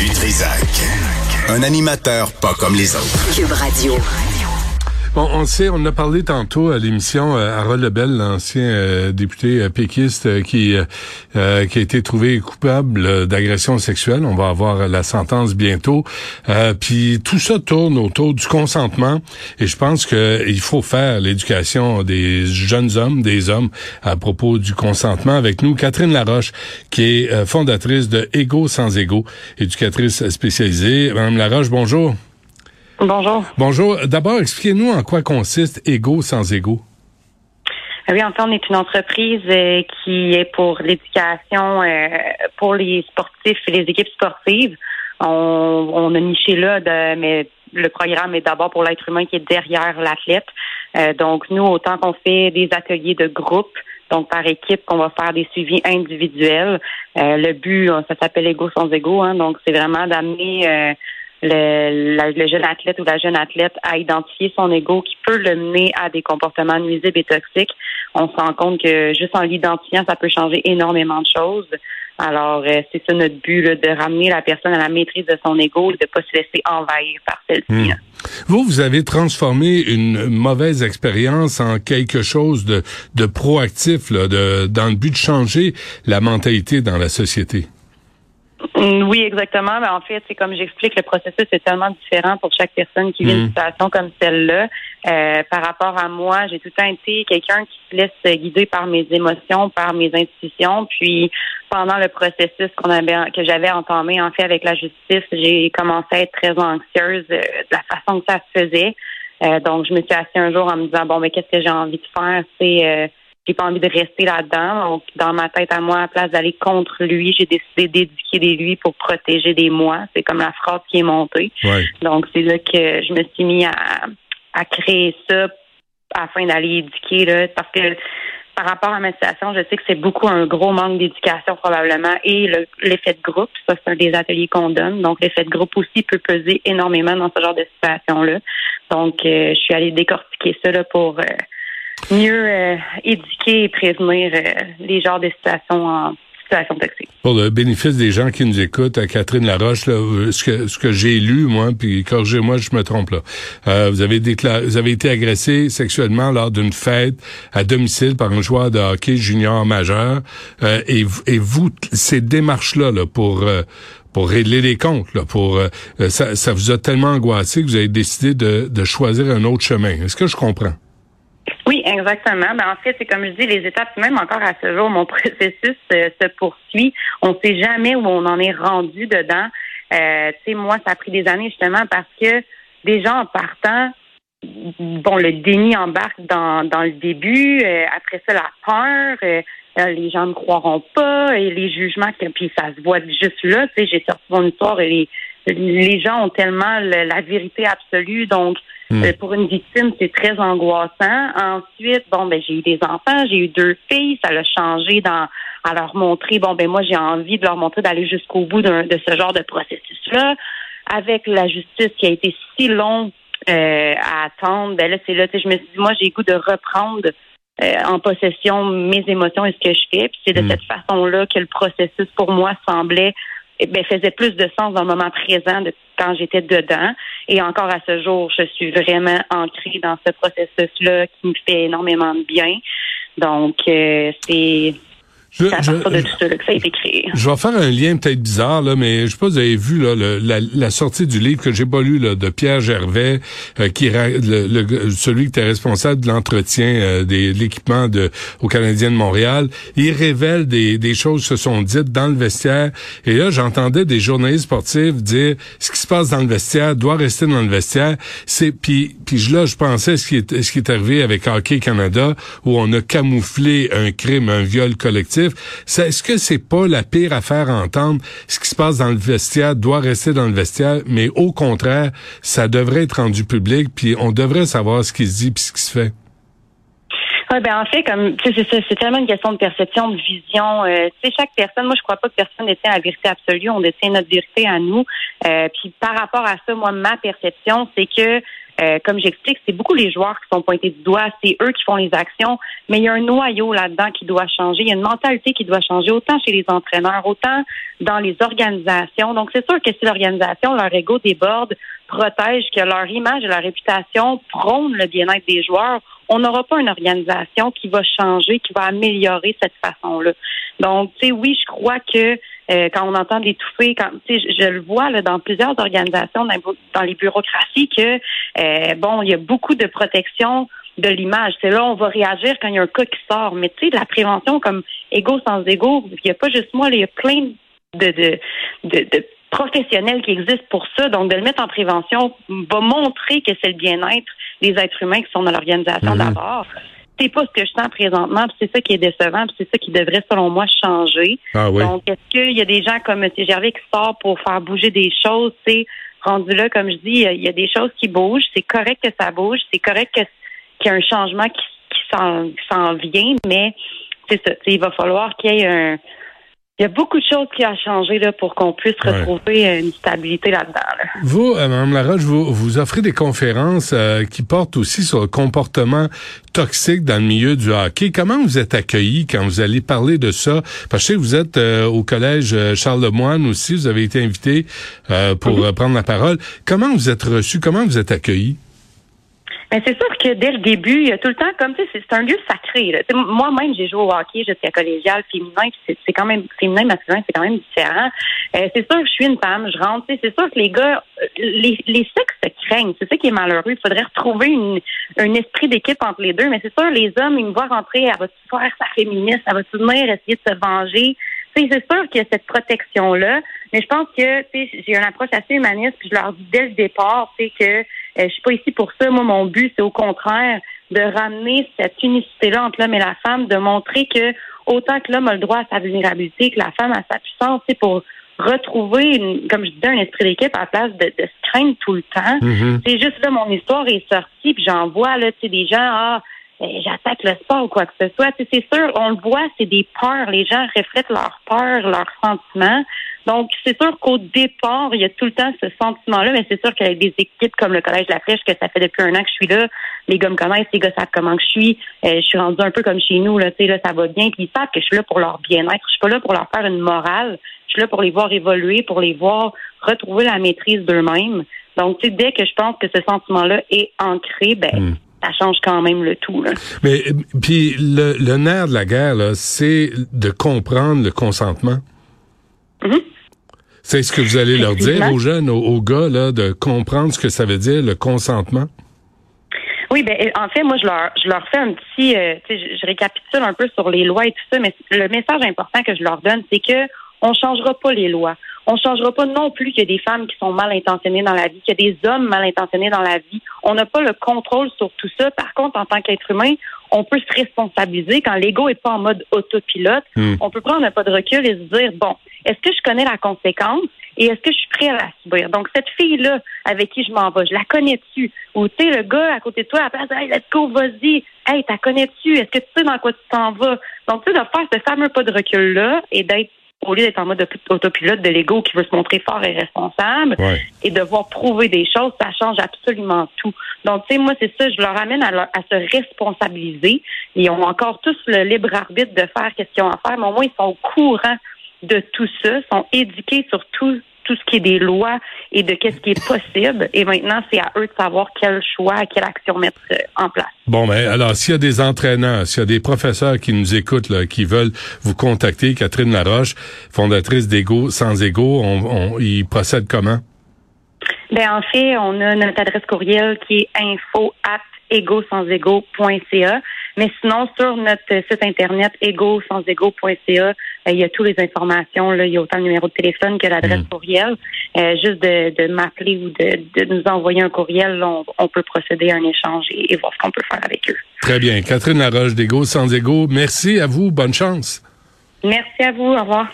Du. Un animateur pas comme les autres. Bon, on sait, on a parlé tantôt à l'émission euh, Harold Lebel, l'ancien euh, député euh, péquiste qui qui a été trouvé coupable d'agression sexuelle. On va avoir la sentence bientôt. puis tout ça tourne autour du consentement et je pense qu'il faut faire l'éducation des jeunes hommes, des hommes à propos du consentement avec nous. Catherine Laroche, qui est fondatrice de Ego sans Ego, éducatrice spécialisée. Madame Laroche, bonjour. Bonjour. Bonjour. D'abord, expliquez-nous en quoi consiste Ego sans Ego. Ah oui, en fait, on est une entreprise euh, qui est pour l'éducation euh, pour les sportifs et les équipes sportives. On, a niché là, de, mais le programme est d'abord pour l'être humain qui est derrière l'athlète. Euh, donc, nous, autant qu'on fait des ateliers de groupe, donc par équipe, qu'on va faire des suivis individuels. le but, ça s'appelle Ego sans Ego, hein, donc c'est vraiment d'amener le, le, jeune athlète ou la jeune athlète à identifier son ego qui peut le mener à des comportements nuisibles et toxiques. On se rend compte que juste en l'identifiant, ça peut changer énormément de choses. Alors, euh, c'est ça notre but, de ramener la personne à la maîtrise de son ego et de pas se laisser envahir par celle-ci. Hmm. Vous, vous avez transformé une mauvaise expérience en quelque chose de, de proactif, là, de, dans le but de changer la mentalité dans la société. Mm, oui, exactement. Mais en fait, c'est comme j'explique, le processus est tellement différent pour chaque personne qui vit une mm. situation comme celle-là. Euh, par rapport à moi, j'ai tout le temps été quelqu'un qui se laisse guider par mes émotions, par mes intuitions. Puis pendant le processus qu'on avait, que j'avais entamé en fait avec la justice, j'ai commencé à être très anxieuse euh, de la façon que ça se faisait. Euh, donc, je me suis assise un jour en me disant bon, mais qu'est-ce que j'ai envie de faire? C'est j'ai pas envie de rester là-dedans. Donc, dans ma tête à moi, à la place d'aller contre lui, j'ai décidé d'éduquer des lui pour protéger des moi. C'est comme la phrase qui est montée. Donc, c'est là que je me suis mis à, à créer ça afin d'aller éduquer, là, parce que par rapport à ma situation, je sais que c'est beaucoup un gros manque d'éducation probablement et l'effet de groupe, ça c'est un des ateliers qu'on donne. Donc l'effet de groupe aussi peut peser énormément dans ce genre de situation-là. Donc euh, je suis allée décortiquer ça là, pour euh, mieux euh, éduquer et prévenir euh, les genres de situations en situation toxique. Pour le bénéfice des gens qui nous écoutent, à Catherine Laroche, là, euh, ce que ce que j'ai lu moi, puis corrigez-moi, je me trompe là. vous avez déclaré, vous avez été agressé sexuellement lors d'une fête à domicile par un joueur de hockey junior majeur, et, et vous, ces démarches là, pour pour régler les comptes, là, pour ça, ça vous a tellement angoissé que vous avez décidé de, de choisir un autre chemin. Est-ce que je comprends? Oui, exactement. Ben, en fait, c'est comme je dis, les étapes, même encore à ce jour, mon processus euh, se poursuit. On ne sait jamais où on en est rendu dedans. Euh, tu sais, moi, ça a pris des années justement parce que déjà en partant, bon, le déni embarque dans, dans le début. Euh, après ça, la peur. les gens ne croiront pas et les jugements, puis ça se voit juste là. Tu sais, j'ai sorti mon histoire et les, les gens ont tellement la vérité absolue, donc Hmm. Euh, pour une victime, c'est très angoissant. Ensuite, bon, ben j'ai eu des enfants, j'ai eu deux filles, ça l'a changé dans à leur montrer, bon, ben moi j'ai envie de leur montrer d'aller jusqu'au bout de ce genre de processus-là. Avec la justice qui a été si long euh, à attendre, ben là, c'est là, je me suis dit, moi, j'ai goût de reprendre euh, en possession mes émotions et ce que je fais. Puis c'est de hmm. cette façon-là que le processus pour moi semblait eh ben, faisait plus de sens dans le moment présent de quand j'étais dedans. Et encore à ce jour, je suis vraiment ancrée dans ce processus-là qui me fait énormément de bien. Donc, euh, c'est je, je, vais faire un lien peut-être bizarre, là, mais je sais pas si vous avez vu là, la, sortie du livre que j'ai pas lu là, de Pierre Gervais, euh, qui le, celui qui était responsable de l'entretien euh, de l'équipement de au Canadien de Montréal. Il révèle des, des choses qui se sont dites dans le vestiaire. Et là, j'entendais des journalistes sportifs dire ce qui se passe dans le vestiaire doit rester dans le vestiaire. C'est puis puis là, je pensais ce qui est ce qui est arrivé avec Hockey Canada où on a camouflé un crime, un viol collectif est-ce que c'est pas la pire affaire à entendre? Ce qui se passe dans le vestiaire doit rester dans le vestiaire, mais au contraire, ça devrait être rendu public, puis on devrait savoir ce qui se dit puis ce qui se fait. Oui, ben en fait, comme c'est c'est tellement une question de perception, de vision. Euh, tu sais, chaque personne, moi je crois pas que personne détient la vérité absolue. On détient notre vérité à nous. Euh, puis par rapport à ça, moi, ma perception, c'est que euh, comme j'explique, c'est beaucoup les joueurs qui sont pointés du doigt, c'est eux qui font les actions, mais il y a un noyau là-dedans qui doit changer, il y a une mentalité qui doit changer, autant chez les entraîneurs, autant dans les organisations. Donc, c'est sûr que si l'organisation, leur ego déborde, protège, que leur image et leur réputation prônent le bien-être des joueurs, on n'aura pas une organisation qui va changer, qui va améliorer cette façon-là. Donc, tu sais, oui, je crois que euh, quand on entend d'étouffer, quand tu sais, je, le vois là, dans plusieurs organisations, dans, les bureaucraties, que euh, bon, il y a beaucoup de protection de l'image. C'est là on va réagir quand il y a un cas qui sort. Mais tu sais, la prévention comme égo sans égo, il n'y a pas juste moi, il y a plein de, de, de, professionnels qui existent pour ça. Donc, de le mettre en prévention va montrer que c'est le bien-être des êtres humains qui sont dans l'organisation mhm. d'abord c'est pas ce que je sens présentement, c'est ça qui est décevant, c'est ça qui devrait, selon moi, changer. Ah Donc, est-ce qu'il y a des gens comme M. Gervais qui sortent pour faire bouger des choses? C'est rendu là, comme je dis, il y a des choses qui bougent. C'est correct que ça bouge. C'est correct qu'il y ait un changement qui, qui s'en vient, mais c'est ça. Il va falloir qu'il y ait un il y a beaucoup de choses qui ont changé là, pour qu'on puisse retrouver euh, une stabilité là-dedans. Vous, euh, Mme Laroche, vous, vous offrez des conférences euh, qui portent aussi sur le comportement toxique dans le milieu du hockey. Comment vous êtes accueilli quand vous allez parler de ça? Parce que je sais que vous êtes au collège Charles Lemoine aussi, vous avez été invité pour mm-hmm. prendre la parole. Comment vous êtes reçu? Comment vous êtes accueilli? Mais c'est sûr que dès le début, il y a tout le temps comme tu sais, c'est un lieu sacré. Moi-même, j'ai joué au hockey jusqu'à collégial féminin, c'est quand même féminin masculin, c'est quand même différent. Euh, c'est sûr que je suis une femme, je rentre. C'est sûr que les gars, euh, les, les sexes se craignent. C'est ça qui est malheureux. Il faudrait retrouver une, un esprit d'équipe entre les deux. Mais c'est sûr, les hommes, ils me voient rentrer, elle va faire sa féministe, elle va venir essayer de se venger? C'est sûr qu'il y a cette protection-là, mais je pense que j'ai une approche assez humaniste, puis je leur dis dès le départ que euh, je suis pas ici pour ça. Moi, mon but, c'est au contraire de ramener cette unicité-là entre l'homme et la femme, de montrer que autant que l'homme a le droit à sa vulnérabilité, que la femme a sa puissance, c'est pour retrouver, comme je disais, un esprit d'équipe à la place de, se craindre tout le temps. Mm-hmm. C'est juste là, mon histoire est sortie, puis j'en vois là, tu sais, des gens, ah, j'attaque le sport ou quoi que ce soit. C'est sûr, on le voit, c'est des peurs. Les gens reflètent leurs peurs, leurs sentiments. Donc, c'est sûr qu'au départ, il y a tout le temps ce sentiment-là, mais c'est sûr qu'avec des équipes comme le Collège de La Flèche, que ça fait depuis un an que je suis là, les gars me connaissent, les gars savent comment je suis. Euh, je suis rendue un peu comme chez nous, là, tu sais, là, ça va bien, puis ils savent que je suis là pour leur bien-être. Je suis pas là pour leur faire une morale. Je suis là pour les voir évoluer, pour les voir retrouver la maîtrise d'eux-mêmes. Donc, tu sais, dès que je pense que ce sentiment-là est ancré, ben, hmm ça change quand même le tout. Là. Mais puis le, le nerf de la guerre, c'est de comprendre le consentement. Mm-hmm. C'est ce que vous allez leur dire aux jeunes, aux, gars, là, de comprendre ce que ça veut dire, le consentement? Oui, ben en fait, moi, je leur, je leur fais un petit, euh, je, je récapitule un peu sur les lois et tout ça, mais le message important que je leur donne, c'est que on changera pas les lois. On changera pas non plus qu'il y a des femmes qui sont mal intentionnées dans la vie, qu'il y a des hommes mal intentionnés dans la vie. On n'a pas le contrôle sur tout ça. Par contre, en tant qu'être humain, on peut se responsabiliser quand l'ego est pas en mode autopilote. Hmm. On peut prendre un pas de recul et se dire bon, est-ce que je connais la conséquence et est-ce que je suis prêt à la subir? Donc, cette fille-là avec qui je m'en vais, je la connais-tu? Ou, tu sais, le gars à côté de toi, à la place, hey, let's go, vas-y. Hey, t'as connais-tu? Est-ce que tu sais dans quoi tu t'en vas? Donc, tu sais, de faire ce fameux pas de recul-là et d'être au lieu d'être en mode autopilote de l'ego qui veut se montrer fort et responsable et devoir prouver des choses, ça change absolument tout. Donc, tu sais, moi, c'est ça, je leur amène à, à, se responsabiliser. Ils ont encore tous le libre arbitre de faire ce qu'ils ont à faire, mais au moins, ils sont au courant de tout ça, sont éduqués sur tout, tout ce qui est des lois et de qu'est-ce qui est possible. Et maintenant, c'est à eux de savoir quel choix, quelle action mettre euh, en place. Bon, ben alors, s'il y a des entraîneurs, s'il y a des professeurs qui nous écoutent, là, qui veulent vous contacter, Catherine Laroche, fondatrice d'Ego sans Ego, on, ils procèdent comment? Ben en fait, on a notre adresse courriel qui est info at mais sinon, sur notre site internet ego-sans-ego.ca, euh, il y a toutes les informations. Là. Il y a autant le numéro de téléphone que l'adresse mm. courriel. Euh, juste de, m'appeler ou de, nous envoyer un courriel, on, peut procéder à un échange et, voir ce qu'on peut faire avec eux. Très bien. Catherine Laroche d'Ego sans Ego, merci à vous. Bonne chance. Merci à vous. Au revoir.